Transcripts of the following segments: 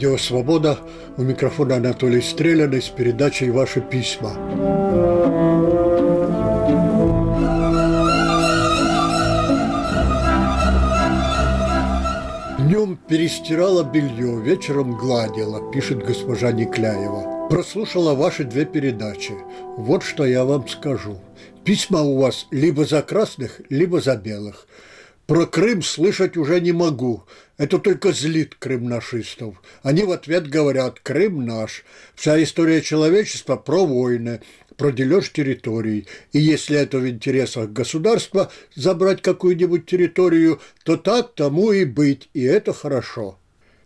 Радио «Свобода». У микрофона Анатолий Стреляный с передачей «Ваши письма». Днем перестирала белье, вечером гладила, пишет госпожа Никляева. Прослушала ваши две передачи. Вот что я вам скажу. Письма у вас либо за красных, либо за белых. Про Крым слышать уже не могу. Это только злит крымнашистов. Они в ответ говорят «Крым наш». Вся история человечества про войны, про дележ территорий. И если это в интересах государства забрать какую-нибудь территорию, то так тому и быть, и это хорошо.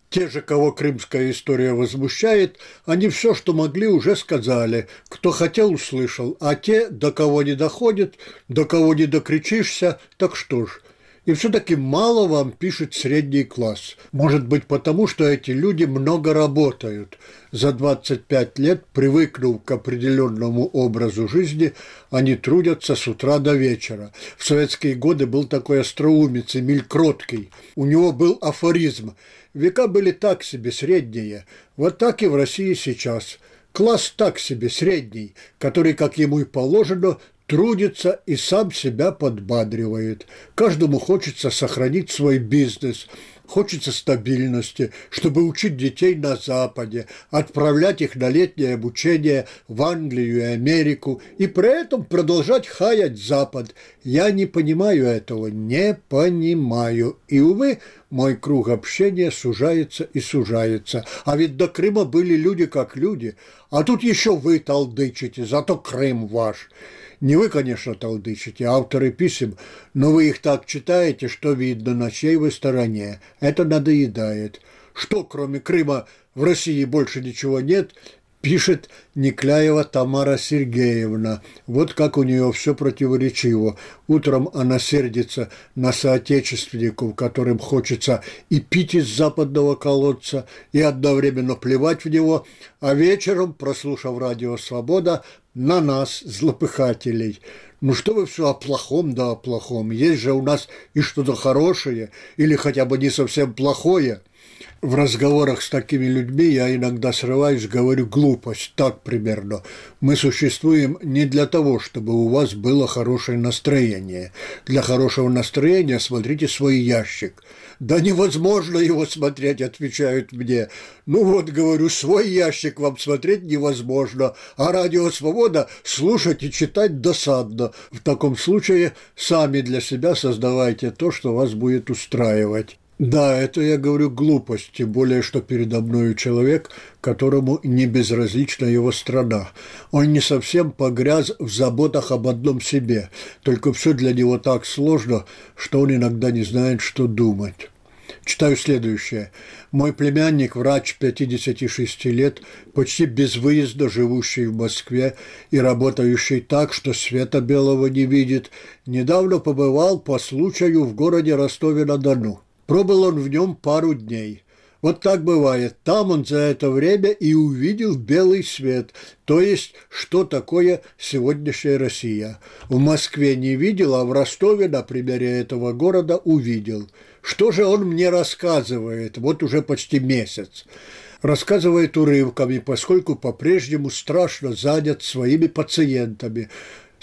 Те же, кого крымская история возмущает, они все, что могли, уже сказали. Кто хотел, услышал. А те, до кого не доходит, до кого не докричишься, так что ж – и все-таки мало вам пишет средний класс. Может быть, потому что эти люди много работают. За 25 лет, привыкнув к определенному образу жизни, они трудятся с утра до вечера. В советские годы был такой остроумец Эмиль Кроткий. У него был афоризм. Века были так себе, средние. Вот так и в России сейчас – Класс так себе, средний, который, как ему и положено, трудится и сам себя подбадривает. Каждому хочется сохранить свой бизнес, хочется стабильности, чтобы учить детей на Западе, отправлять их на летнее обучение в Англию и Америку, и при этом продолжать хаять Запад. Я не понимаю этого, не понимаю. И, увы, мой круг общения сужается и сужается. А ведь до Крыма были люди как люди, а тут еще вы толдычите, зато Крым ваш. Не вы, конечно, толдычите, а авторы писем, но вы их так читаете, что видно, на чьей вы стороне. Это надоедает. Что, кроме Крыма, в России больше ничего нет, пишет Никляева Тамара Сергеевна. Вот как у нее все противоречиво. Утром она сердится на соотечественников, которым хочется и пить из западного колодца, и одновременно плевать в него, а вечером, прослушав радио «Свобода», на нас, злопыхателей. Ну что вы все о плохом да о плохом? Есть же у нас и что-то хорошее, или хотя бы не совсем плохое – в разговорах с такими людьми я иногда срываюсь, говорю глупость, так примерно. Мы существуем не для того, чтобы у вас было хорошее настроение. Для хорошего настроения смотрите свой ящик. Да невозможно его смотреть, отвечают мне. Ну вот, говорю, свой ящик вам смотреть невозможно, а радио «Свобода» слушать и читать досадно. В таком случае сами для себя создавайте то, что вас будет устраивать. Да, это я говорю глупость, тем более, что передо мною человек, которому не безразлична его страна. Он не совсем погряз в заботах об одном себе, только все для него так сложно, что он иногда не знает, что думать. Читаю следующее. Мой племянник, врач 56 лет, почти без выезда живущий в Москве и работающий так, что света белого не видит, недавно побывал по случаю в городе Ростове-на-Дону. Пробыл он в нем пару дней. Вот так бывает. Там он за это время и увидел белый свет, то есть, что такое сегодняшняя Россия. В Москве не видел, а в Ростове на примере этого города увидел. Что же он мне рассказывает? Вот уже почти месяц. Рассказывает урывками, поскольку по-прежнему страшно занят своими пациентами,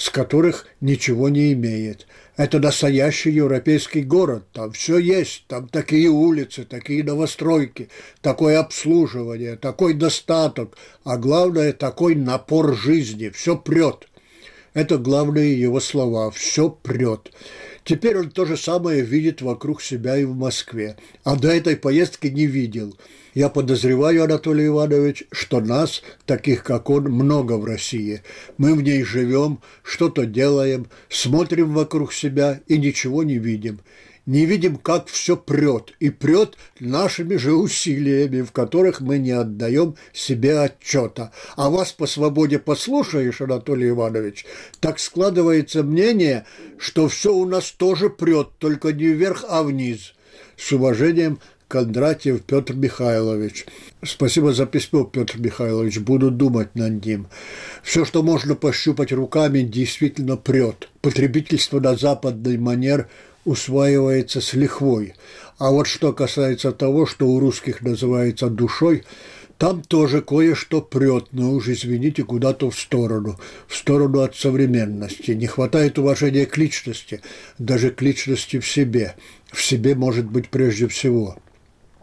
с которых ничего не имеет. Это настоящий европейский город, там все есть, там такие улицы, такие новостройки, такое обслуживание, такой достаток, а главное, такой напор жизни, все прет. Это главные его слова, все прет. Теперь он то же самое видит вокруг себя и в Москве, а до этой поездки не видел – я подозреваю, Анатолий Иванович, что нас, таких как он, много в России. Мы в ней живем, что-то делаем, смотрим вокруг себя и ничего не видим. Не видим, как все прет, и прет нашими же усилиями, в которых мы не отдаем себе отчета. А вас по свободе послушаешь, Анатолий Иванович, так складывается мнение, что все у нас тоже прет, только не вверх, а вниз. С уважением, Кондратьев Петр Михайлович. Спасибо за письмо, Петр Михайлович, буду думать над ним. Все, что можно пощупать руками, действительно прет. Потребительство на западный манер усваивается с лихвой. А вот что касается того, что у русских называется душой, там тоже кое-что прет, но уж, извините, куда-то в сторону, в сторону от современности. Не хватает уважения к личности, даже к личности в себе. В себе может быть прежде всего –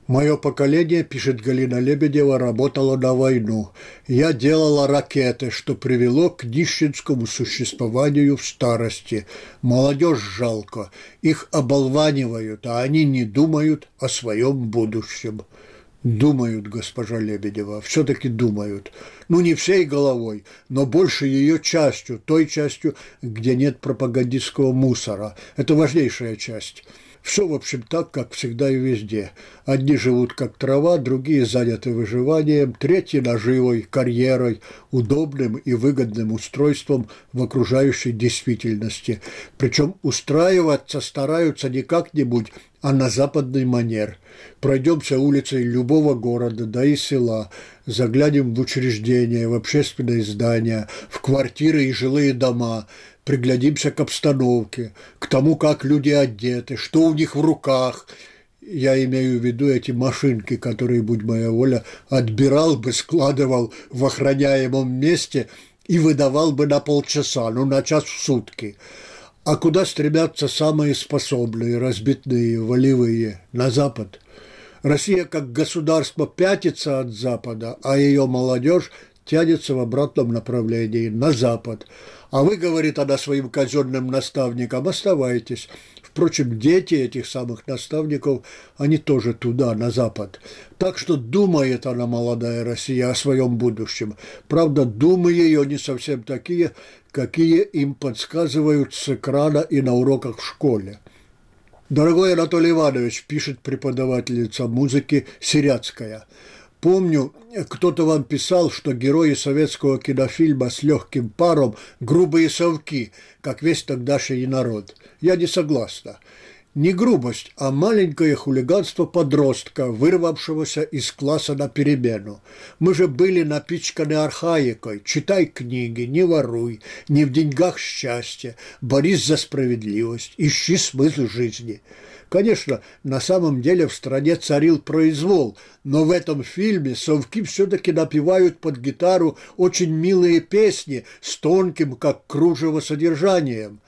Мое поколение, пишет Галина Лебедева, работало на войну. Я делала ракеты, что привело к нищенскому существованию в старости. Молодежь жалко. Их оболванивают, а они не думают о своем будущем. Думают, госпожа Лебедева, все-таки думают. Ну, не всей головой, но больше ее частью, той частью, где нет пропагандистского мусора. Это важнейшая часть. Все, в общем, так, как всегда и везде. Одни живут как трава, другие заняты выживанием, третьи – наживой, карьерой, удобным и выгодным устройством в окружающей действительности. Причем устраиваться стараются не как-нибудь, а на западный манер. Пройдемся улицей любого города, да и села, заглянем в учреждения, в общественные здания, в квартиры и жилые дома – приглядимся к обстановке, к тому, как люди одеты, что у них в руках. Я имею в виду эти машинки, которые, будь моя воля, отбирал бы, складывал в охраняемом месте и выдавал бы на полчаса, ну, на час в сутки. А куда стремятся самые способные, разбитные, волевые? На Запад. Россия как государство пятится от Запада, а ее молодежь тянется в обратном направлении, на Запад. А вы, говорит она своим казенным наставникам, оставайтесь. Впрочем, дети этих самых наставников, они тоже туда, на Запад. Так что думает она, молодая Россия, о своем будущем. Правда, думы ее не совсем такие, какие им подсказывают с экрана и на уроках в школе. Дорогой Анатолий Иванович, пишет преподавательница музыки Сиряцкая – Помню, кто-то вам писал, что герои советского кинофильма с легким паром – грубые совки, как весь тогдашний народ. Я не согласна. Не грубость, а маленькое хулиганство подростка, вырвавшегося из класса на перемену. Мы же были напичканы архаикой. Читай книги, не воруй, не в деньгах счастье, борись за справедливость, ищи смысл жизни – Конечно, на самом деле в стране царил произвол, но в этом фильме совки все-таки напевают под гитару очень милые песни с тонким, как кружево, содержанием.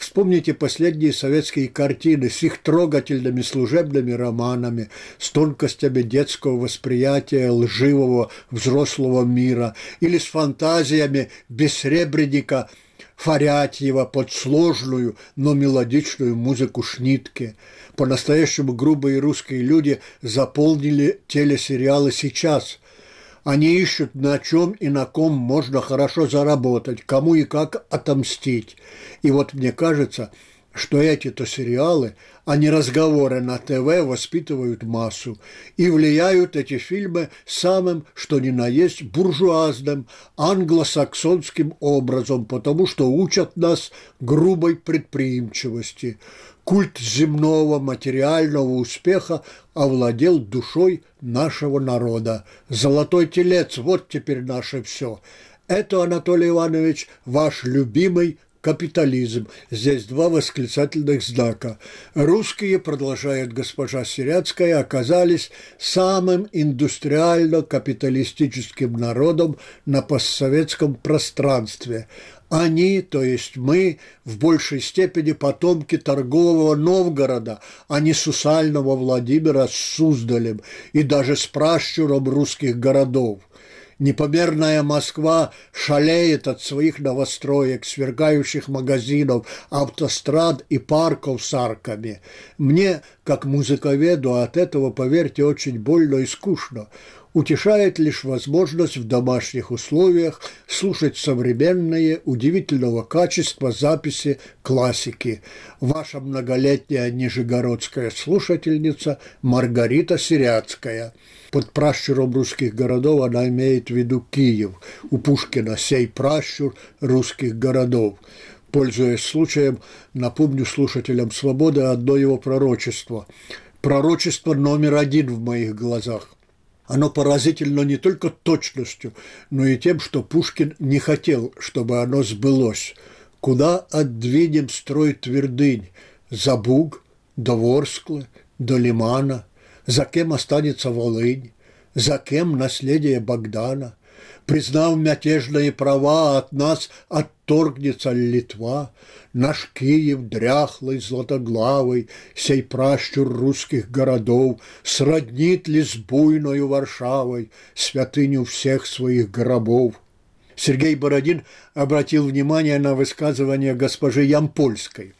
Вспомните последние советские картины с их трогательными служебными романами, с тонкостями детского восприятия лживого взрослого мира или с фантазиями бессребреника Фарятьева под сложную, но мелодичную музыку Шнитке – по-настоящему грубые русские люди заполнили телесериалы сейчас. Они ищут, на чем и на ком можно хорошо заработать, кому и как отомстить. И вот мне кажется, что эти-то сериалы, а не разговоры на ТВ воспитывают массу. И влияют эти фильмы самым, что ни на есть, буржуазным, англосаксонским образом, потому что учат нас грубой предприимчивости – культ земного материального успеха овладел душой нашего народа. Золотой телец – вот теперь наше все. Это, Анатолий Иванович, ваш любимый капитализм. Здесь два восклицательных знака. Русские, продолжает госпожа Сиряцкая, оказались самым индустриально-капиталистическим народом на постсоветском пространстве. Они, то есть мы, в большей степени потомки торгового Новгорода, а не сусального Владимира с Суздалем и даже с пращуром русских городов. Непомерная Москва шалеет от своих новостроек, свергающих магазинов, автострад и парков с арками. Мне, как музыковеду, от этого, поверьте, очень больно и скучно утешает лишь возможность в домашних условиях слушать современные, удивительного качества записи классики. Ваша многолетняя нижегородская слушательница Маргарита Сиряцкая. Под пращуром русских городов она имеет в виду Киев. У Пушкина сей пращур русских городов. Пользуясь случаем, напомню слушателям «Свободы» одно его пророчество. Пророчество номер один в моих глазах. Оно поразительно не только точностью, но и тем, что Пушкин не хотел, чтобы оно сбылось. Куда отдвинем строй твердынь? за Буг, до Ворсклы, до Лимана, за кем останется Волынь, за кем наследие Богдана, признав мятежные права, от нас отторгнется Литва, наш Киев дряхлый, златоглавый, сей пращур русских городов, сроднит ли с буйною Варшавой святыню всех своих гробов. Сергей Бородин обратил внимание на высказывание госпожи Ямпольской.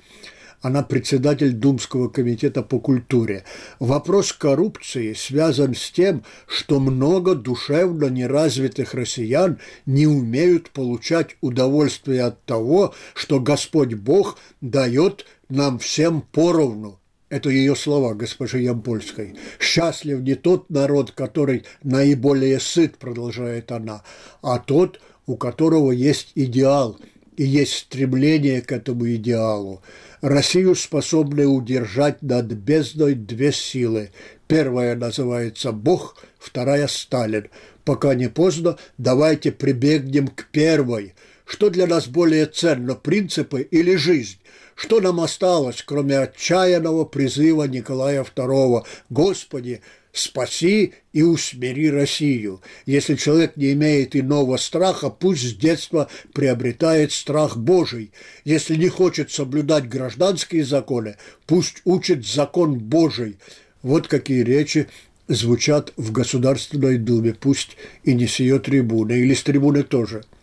Она председатель Думского комитета по культуре. Вопрос коррупции связан с тем, что много душевно неразвитых россиян не умеют получать удовольствие от того, что Господь Бог дает нам всем поровну. Это ее слова госпожи Ямпольской. «Счастлив не тот народ, который наиболее сыт», продолжает она, а тот, у которого есть идеал и есть стремление к этому идеалу. Россию способны удержать над бездной две силы. Первая называется Бог, вторая – Сталин. Пока не поздно, давайте прибегнем к первой. Что для нас более ценно, принципы или жизнь? Что нам осталось, кроме отчаянного призыва Николая II «Господи, спаси и усмири Россию. Если человек не имеет иного страха, пусть с детства приобретает страх Божий. Если не хочет соблюдать гражданские законы, пусть учит закон Божий. Вот какие речи звучат в Государственной Думе, пусть и не с ее трибуны, или с трибуны тоже –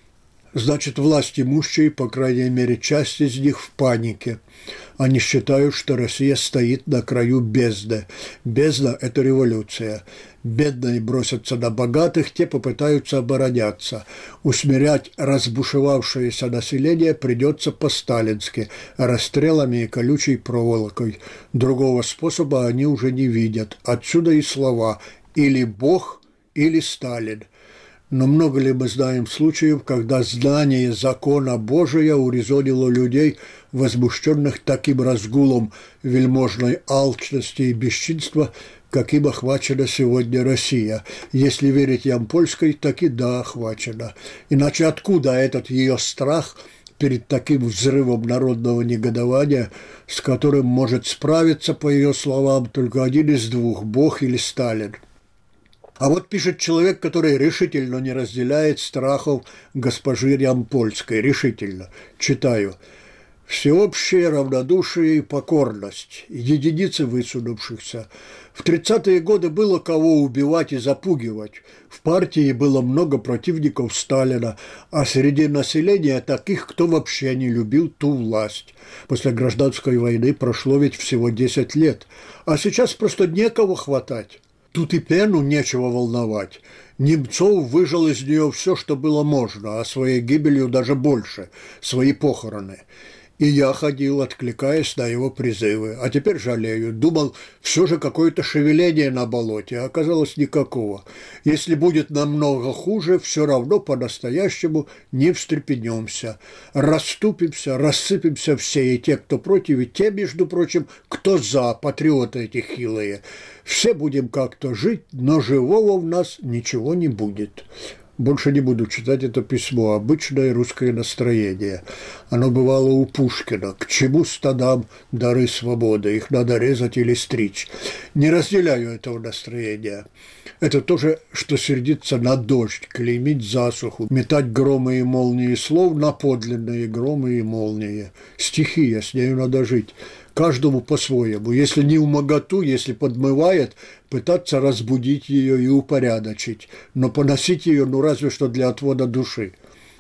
Значит, власть имущие, по крайней мере, часть из них в панике. Они считают, что Россия стоит на краю бездны. Бездна – это революция. Бедные бросятся на богатых, те попытаются обороняться. Усмирять разбушевавшееся население придется по-сталински, расстрелами и колючей проволокой. Другого способа они уже не видят. Отсюда и слова «или Бог, или Сталин». Но много ли мы знаем случаев, когда знание закона Божия урезонило людей, возмущенных таким разгулом вельможной алчности и бесчинства, каким охвачена сегодня Россия. Если верить Ямпольской, так и да, охвачена. Иначе откуда этот ее страх перед таким взрывом народного негодования, с которым может справиться, по ее словам, только один из двух – Бог или Сталин – а вот пишет человек, который решительно не разделяет страхов госпожи Рямпольской. Решительно. Читаю. Всеобщее равнодушие и покорность, единицы высунувшихся. В 30-е годы было кого убивать и запугивать. В партии было много противников Сталина, а среди населения таких, кто вообще не любил ту власть. После гражданской войны прошло ведь всего 10 лет, а сейчас просто некого хватать. Тут и Пену нечего волновать. Немцов выжил из нее все, что было можно, а своей гибелью даже больше, свои похороны. И я ходил, откликаясь на его призывы. А теперь жалею. Думал, все же какое-то шевеление на болоте, а оказалось никакого. Если будет намного хуже, все равно по-настоящему не встрепенемся. Расступимся, рассыпемся все, и те, кто против, и те, между прочим, кто за, патриоты эти хилые. Все будем как-то жить, но живого в нас ничего не будет. Больше не буду читать это письмо. Обычное русское настроение. Оно бывало у Пушкина. К чему стадам дары свободы? Их надо резать или стричь. Не разделяю этого настроения. Это то же, что сердиться на дождь, клеймить засуху, метать громы и молнии слов на подлинные громы и молнии. Стихия, с нею надо жить каждому по-своему. Если не умоготу, если подмывает, пытаться разбудить ее и упорядочить, но поносить ее, ну разве что для отвода души.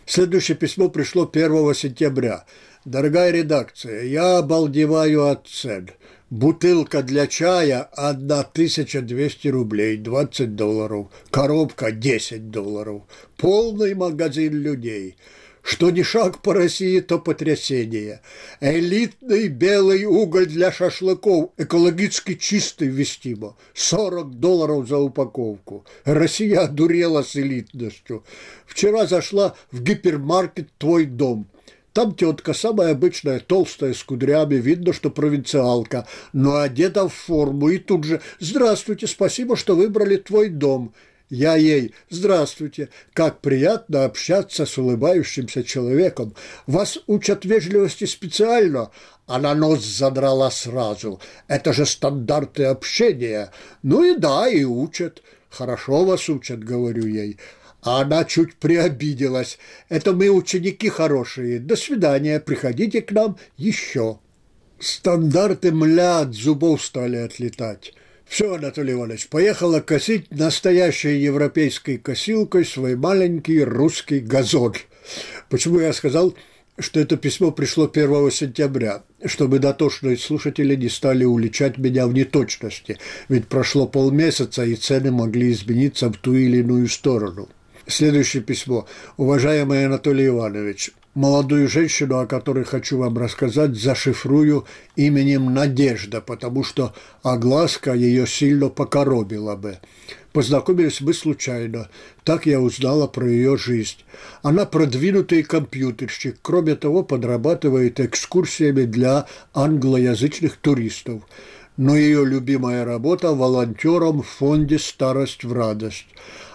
Следующее письмо пришло 1 сентября. Дорогая редакция, я обалдеваю от цен. Бутылка для чая – 1200 рублей, 20 долларов. Коробка – 10 долларов. Полный магазин людей – что ни шаг по России, то потрясение. Элитный белый уголь для шашлыков, экологически чистый вестимо. 40 долларов за упаковку. Россия одурела с элитностью. Вчера зашла в гипермаркет «Твой дом». Там тетка самая обычная, толстая, с кудрями, видно, что провинциалка, но одета в форму. И тут же «Здравствуйте, спасибо, что выбрали твой дом». Я ей «Здравствуйте! Как приятно общаться с улыбающимся человеком! Вас учат вежливости специально!» Она нос задрала сразу. «Это же стандарты общения!» «Ну и да, и учат!» «Хорошо вас учат», — говорю ей. А она чуть приобиделась. «Это мы ученики хорошие. До свидания, приходите к нам еще». Стандарты мля от зубов стали отлетать. Все, Анатолий Иванович, поехала косить настоящей европейской косилкой свой маленький русский газон. Почему я сказал, что это письмо пришло 1 сентября, чтобы дотошные слушатели не стали уличать меня в неточности, ведь прошло полмесяца, и цены могли измениться в ту или иную сторону. Следующее письмо. Уважаемый Анатолий Иванович, молодую женщину, о которой хочу вам рассказать, зашифрую именем Надежда, потому что огласка ее сильно покоробила бы. Познакомились мы случайно. Так я узнала про ее жизнь. Она продвинутый компьютерщик. Кроме того, подрабатывает экскурсиями для англоязычных туристов. Но ее любимая работа – волонтером в фонде «Старость в радость».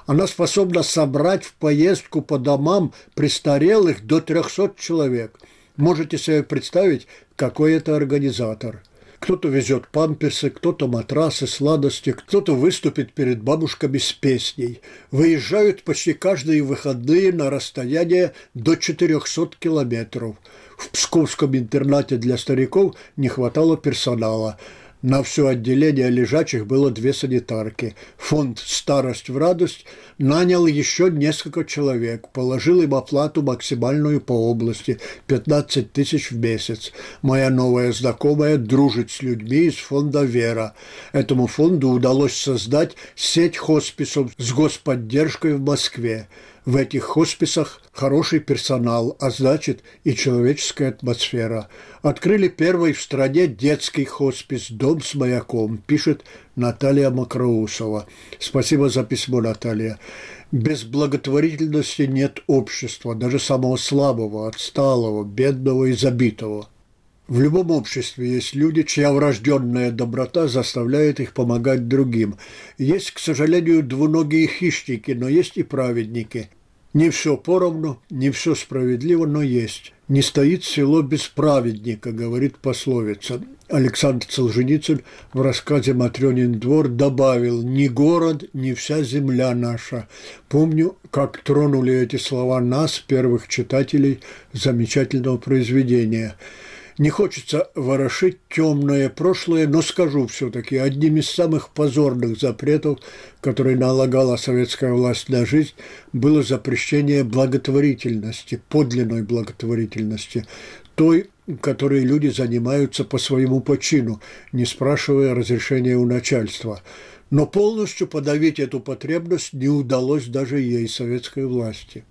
Она способна собрать в поездку по домам престарелых до 300 человек. Можете себе представить, какой это организатор. Кто-то везет памперсы, кто-то матрасы, сладости, кто-то выступит перед бабушками с песней. Выезжают почти каждые выходные на расстояние до 400 километров. В Псковском интернате для стариков не хватало персонала – на все отделение лежачих было две санитарки. Фонд «Старость в радость» нанял еще несколько человек, положил им оплату максимальную по области – 15 тысяч в месяц. Моя новая знакомая дружит с людьми из фонда «Вера». Этому фонду удалось создать сеть хосписов с господдержкой в Москве. В этих хосписах хороший персонал, а значит и человеческая атмосфера. Открыли первый в стране детский хоспис «Дом с маяком», пишет Наталья Макроусова. Спасибо за письмо, Наталья. Без благотворительности нет общества, даже самого слабого, отсталого, бедного и забитого. В любом обществе есть люди, чья врожденная доброта заставляет их помогать другим. Есть, к сожалению, двуногие хищники, но есть и праведники. Не все поровну, не все справедливо, но есть. Не стоит село без праведника, говорит пословица. Александр Солженицын в рассказе «Матрёнин двор» добавил «ни город, ни вся земля наша». Помню, как тронули эти слова нас, первых читателей замечательного произведения – не хочется ворошить темное прошлое, но скажу все-таки, одним из самых позорных запретов, которые налагала советская власть на жизнь, было запрещение благотворительности, подлинной благотворительности, той, которой люди занимаются по своему почину, не спрашивая разрешения у начальства. Но полностью подавить эту потребность не удалось даже ей, советской власти.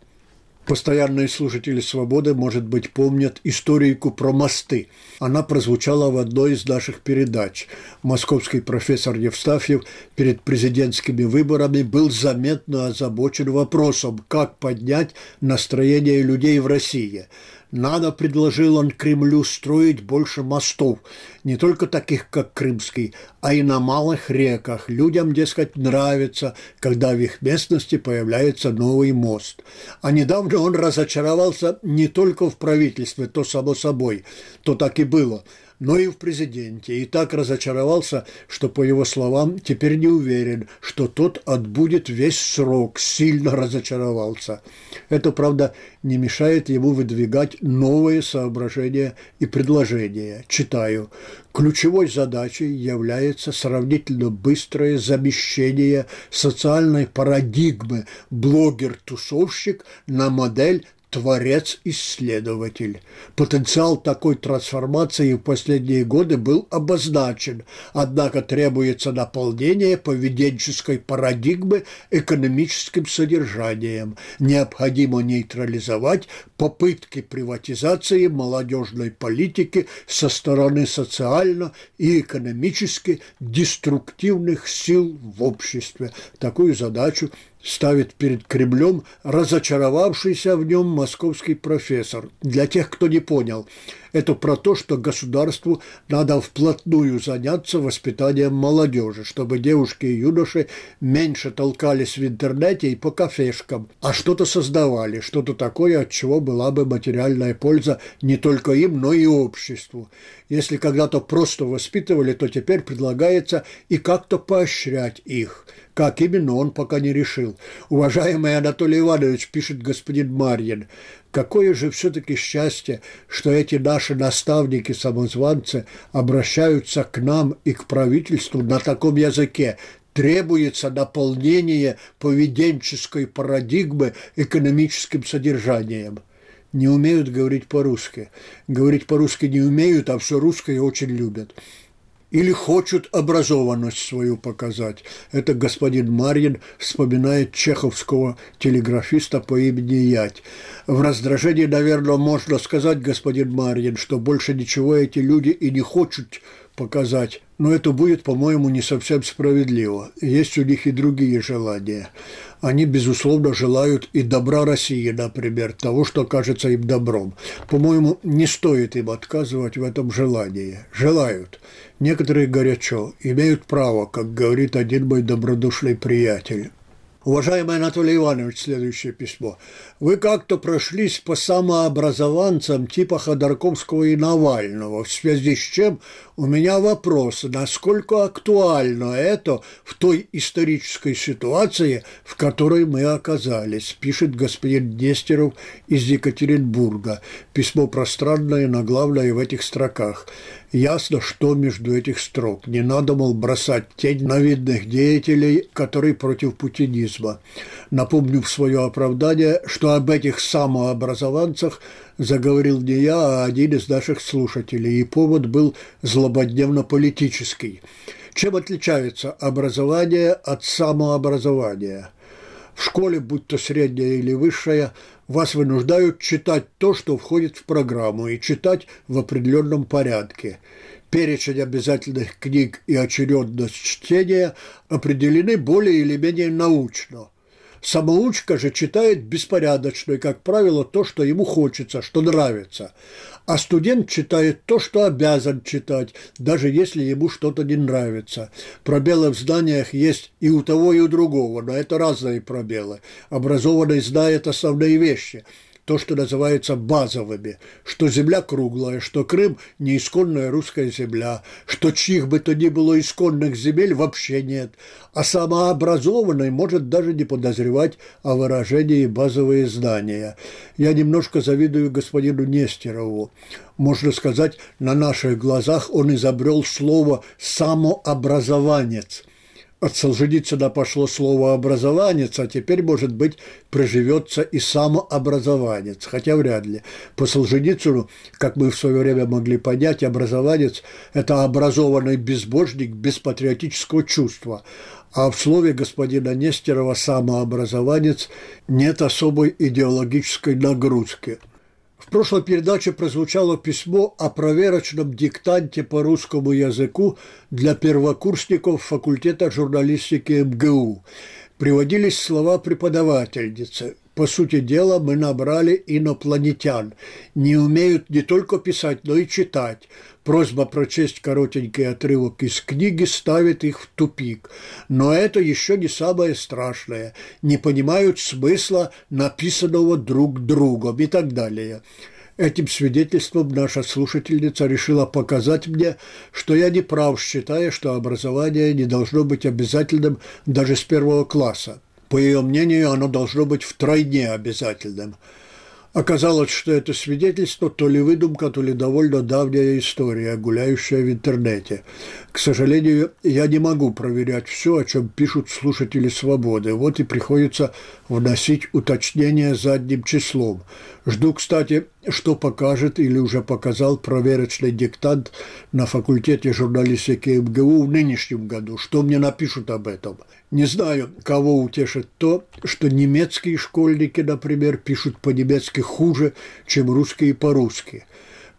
Постоянные слушатели «Свободы», может быть, помнят историку про мосты. Она прозвучала в одной из наших передач. Московский профессор Евстафьев перед президентскими выборами был заметно озабочен вопросом, как поднять настроение людей в России – надо, предложил он Кремлю, строить больше мостов, не только таких, как Крымский, а и на малых реках. Людям, дескать, нравится, когда в их местности появляется новый мост. А недавно он разочаровался не только в правительстве, то само собой, то так и было – но и в президенте, и так разочаровался, что, по его словам, теперь не уверен, что тот отбудет весь срок, сильно разочаровался. Это, правда, не мешает ему выдвигать новые соображения и предложения. Читаю. Ключевой задачей является сравнительно быстрое замещение социальной парадигмы блогер-тусовщик на модель творец-исследователь. Потенциал такой трансформации в последние годы был обозначен, однако требуется наполнение поведенческой парадигмы экономическим содержанием. Необходимо нейтрализовать попытки приватизации молодежной политики со стороны социально и экономически деструктивных сил в обществе. Такую задачу ставит перед Кремлем разочаровавшийся в нем московский профессор. Для тех, кто не понял, Это про то, что государству надо вплотную заняться воспитанием молодежи, чтобы девушки и юноши меньше толкались в интернете и по кафешкам, а что-то создавали, что-то такое, от чего была бы материальная польза не только им, но и обществу. Если когда-то просто воспитывали, то теперь предлагается и как-то поощрять их. Как именно, он пока не решил. Уважаемый Анатолий Иванович, пишет господин Марьин, какое же все-таки счастье, что эти наши наставники-самозванцы обращаются к нам и к правительству на таком языке, требуется наполнение поведенческой парадигмы экономическим содержанием – не умеют говорить по-русски. Говорить по-русски не умеют, а все русское очень любят. Или хочут образованность свою показать. Это господин Марьин вспоминает чеховского телеграфиста по имени Ять. В раздражении, наверное, можно сказать, господин Марьин, что больше ничего эти люди и не хотят показать. Но это будет, по-моему, не совсем справедливо. Есть у них и другие желания. Они, безусловно, желают и добра России, например, того, что кажется им добром. По-моему, не стоит им отказывать в этом желании. Желают. Некоторые горячо, имеют право, как говорит один мой добродушный приятель. Уважаемый Анатолий Иванович, следующее письмо. Вы как-то прошлись по самообразованцам типа Ходорковского и Навального, в связи с чем у меня вопрос, насколько актуально это в той исторической ситуации, в которой мы оказались, пишет господин Нестеров из Екатеринбурга. Письмо пространное, но главное в этих строках. Ясно, что между этих строк. Не надо, мол, бросать тень на видных деятелей, которые против путинизма. Напомню в свое оправдание, что об этих самообразованцах заговорил не я, а один из наших слушателей, и повод был злободневно-политический. Чем отличается образование от самообразования? В школе, будь то средняя или высшая, вас вынуждают читать то, что входит в программу, и читать в определенном порядке. Перечень обязательных книг и очередность чтения определены более или менее научно. Самоучка же читает беспорядочно и, как правило, то, что ему хочется, что нравится. А студент читает то, что обязан читать, даже если ему что-то не нравится. Пробелы в знаниях есть и у того, и у другого, но это разные пробелы. Образованный знает основные вещи – то, что называется базовыми, что земля круглая, что Крым – не исконная русская земля, что чьих бы то ни было исконных земель вообще нет, а самообразованный может даже не подозревать о выражении базовые знания. Я немножко завидую господину Нестерову. Можно сказать, на наших глазах он изобрел слово «самообразованец», от Солженицына пошло слово «образованец», а теперь, может быть, проживется и самообразованец, хотя вряд ли. По Солженицыну, как мы в свое время могли понять, образованец – это образованный безбожник без патриотического чувства, а в слове господина Нестерова «самообразованец» нет особой идеологической нагрузки – прошлой передаче прозвучало письмо о проверочном диктанте по русскому языку для первокурсников факультета журналистики МГУ. Приводились слова преподавательницы. По сути дела, мы набрали инопланетян. Не умеют не только писать, но и читать. Просьба прочесть коротенький отрывок из книги ставит их в тупик. Но это еще не самое страшное. Не понимают смысла написанного друг другом и так далее. Этим свидетельством наша слушательница решила показать мне, что я не прав, считая, что образование не должно быть обязательным даже с первого класса. По ее мнению, оно должно быть втройне обязательным. Оказалось, что это свидетельство то ли выдумка, то ли довольно давняя история, гуляющая в интернете. К сожалению, я не могу проверять все, о чем пишут слушатели «Свободы». Вот и приходится вносить уточнения задним числом. Жду, кстати, что покажет или уже показал проверочный диктант на факультете журналистики МГУ в нынешнем году. Что мне напишут об этом? Не знаю, кого утешит то, что немецкие школьники, например, пишут по-немецки хуже, чем русские по-русски.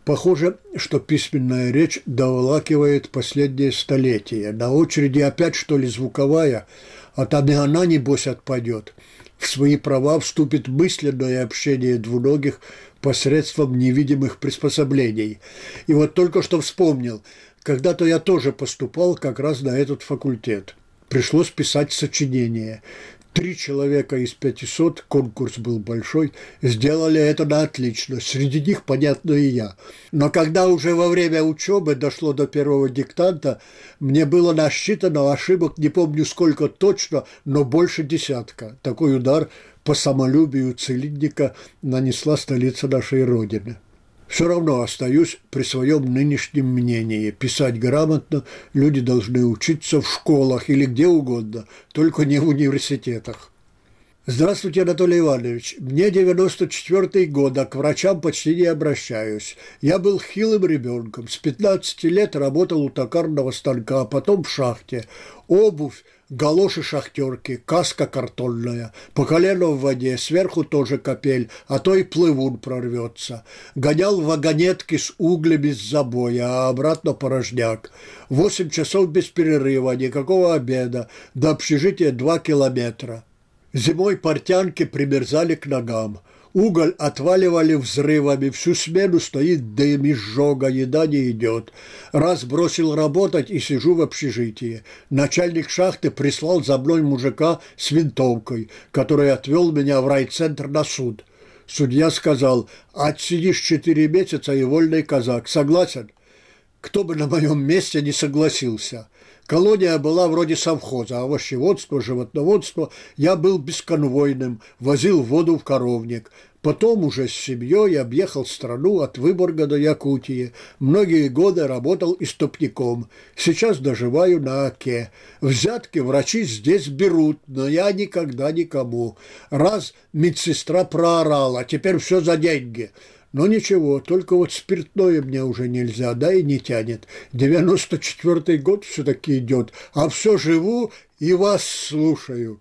Похоже, что письменная речь доволакивает последнее столетие. На очереди опять, что ли, звуковая, а там и она, небось, отпадет. В свои права вступит мысленное общение двуногих посредством невидимых приспособлений. И вот только что вспомнил, когда-то я тоже поступал как раз на этот факультет. Пришлось писать сочинение. Три человека из 500, конкурс был большой, сделали это на отлично. Среди них, понятно, и я. Но когда уже во время учебы дошло до первого диктанта, мне было насчитано ошибок, не помню сколько точно, но больше десятка. Такой удар по самолюбию целинника нанесла столица нашей Родины все равно остаюсь при своем нынешнем мнении. Писать грамотно люди должны учиться в школах или где угодно, только не в университетах. Здравствуйте, Анатолий Иванович. Мне 94 год, а к врачам почти не обращаюсь. Я был хилым ребенком. С 15 лет работал у токарного станка, а потом в шахте. Обувь галоши шахтерки, каска картонная, по колено в воде, сверху тоже капель, а то и плывун прорвется. Гонял вагонетки с углями с забоя, а обратно порожняк. Восемь часов без перерыва, никакого обеда, до общежития два километра. Зимой портянки примерзали к ногам – Уголь отваливали взрывами, всю смену стоит дым, изжога, еда не идет. Раз бросил работать и сижу в общежитии. Начальник шахты прислал за мной мужика с винтовкой, который отвел меня в райцентр на суд. Судья сказал, отсидишь четыре месяца и вольный казак. Согласен? Кто бы на моем месте не согласился. Колония была вроде совхоза, овощеводство, животноводство. Я был бесконвойным, возил воду в коровник. Потом уже с семьей объехал страну от Выборга до Якутии. Многие годы работал истопником. Сейчас доживаю на Оке. Взятки врачи здесь берут, но я никогда никому. Раз медсестра проорала, теперь все за деньги. Но ничего, только вот спиртное мне уже нельзя, да и не тянет. 94-й год все-таки идет, а все живу и вас слушаю.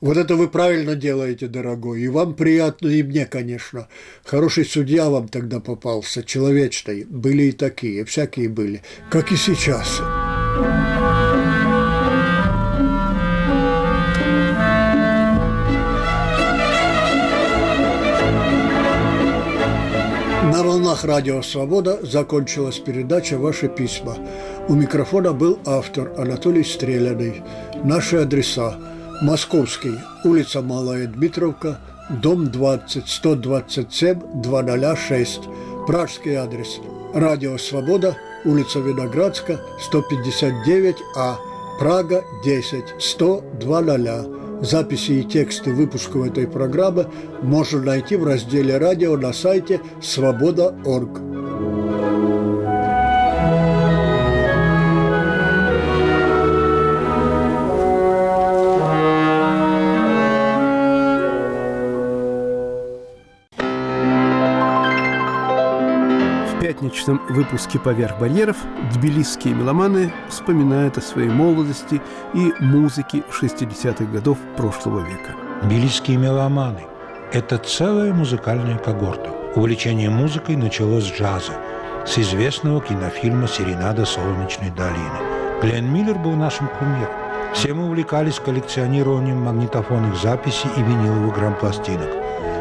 Вот это вы правильно делаете, дорогой, и вам приятно, и мне, конечно. Хороший судья вам тогда попался, человечный. Были и такие, всякие были, как и сейчас. Волнах радио «Свобода» закончилась передача «Ваши письма». У микрофона был автор Анатолий Стреляный. Наши адреса. Московский, улица Малая Дмитровка, дом 20, 127, 206. Пражский адрес. Радио «Свобода», улица Виноградска, 159А, Прага, 10, 100, 200. Записи и тексты выпусков этой программы можно найти в разделе «Радио» на сайте свобода.орг. пятничном выпуске «Поверх барьеров» тбилисские меломаны вспоминают о своей молодости и музыке 60-х годов прошлого века. Тбилисские меломаны – это целая музыкальная когорта. Увлечение музыкой началось с джаза, с известного кинофильма «Серенада солнечной долины». Глен Миллер был нашим кумиром. Все мы увлекались коллекционированием магнитофонных записей и виниловых грампластинок.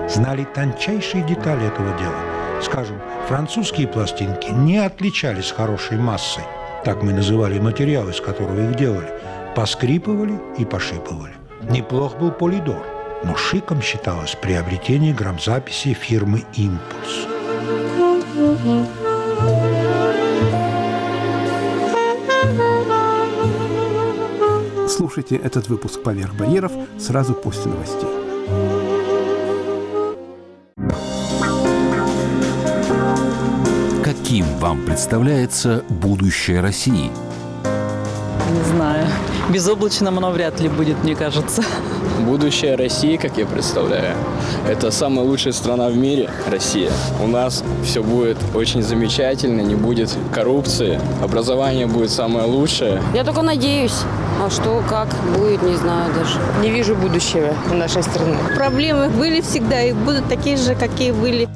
Знали тончайшие детали этого дела – Скажем, французские пластинки не отличались хорошей массой, так мы называли материал, из которого их делали, поскрипывали и пошипывали. Неплох был полидор, но шиком считалось приобретение грамзаписи фирмы «Импульс». Слушайте этот выпуск «Поверх барьеров» сразу после новостей. Каким вам представляется будущее России? Не знаю. Безоблачным оно вряд ли будет, мне кажется. Будущее России, как я представляю, это самая лучшая страна в мире, Россия. У нас все будет очень замечательно, не будет коррупции, образование будет самое лучшее. Я только надеюсь. А что, как будет, не знаю даже. Не вижу будущего у нашей страны. Проблемы были всегда и будут такие же, какие были.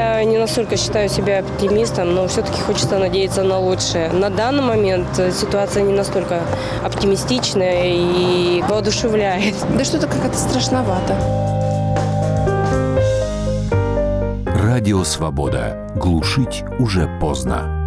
Я не настолько считаю себя оптимистом, но все-таки хочется надеяться на лучшее. На данный момент э, ситуация не настолько оптимистичная и воодушевляет. Да что-то как-то страшновато. Радио «Свобода». Глушить уже поздно.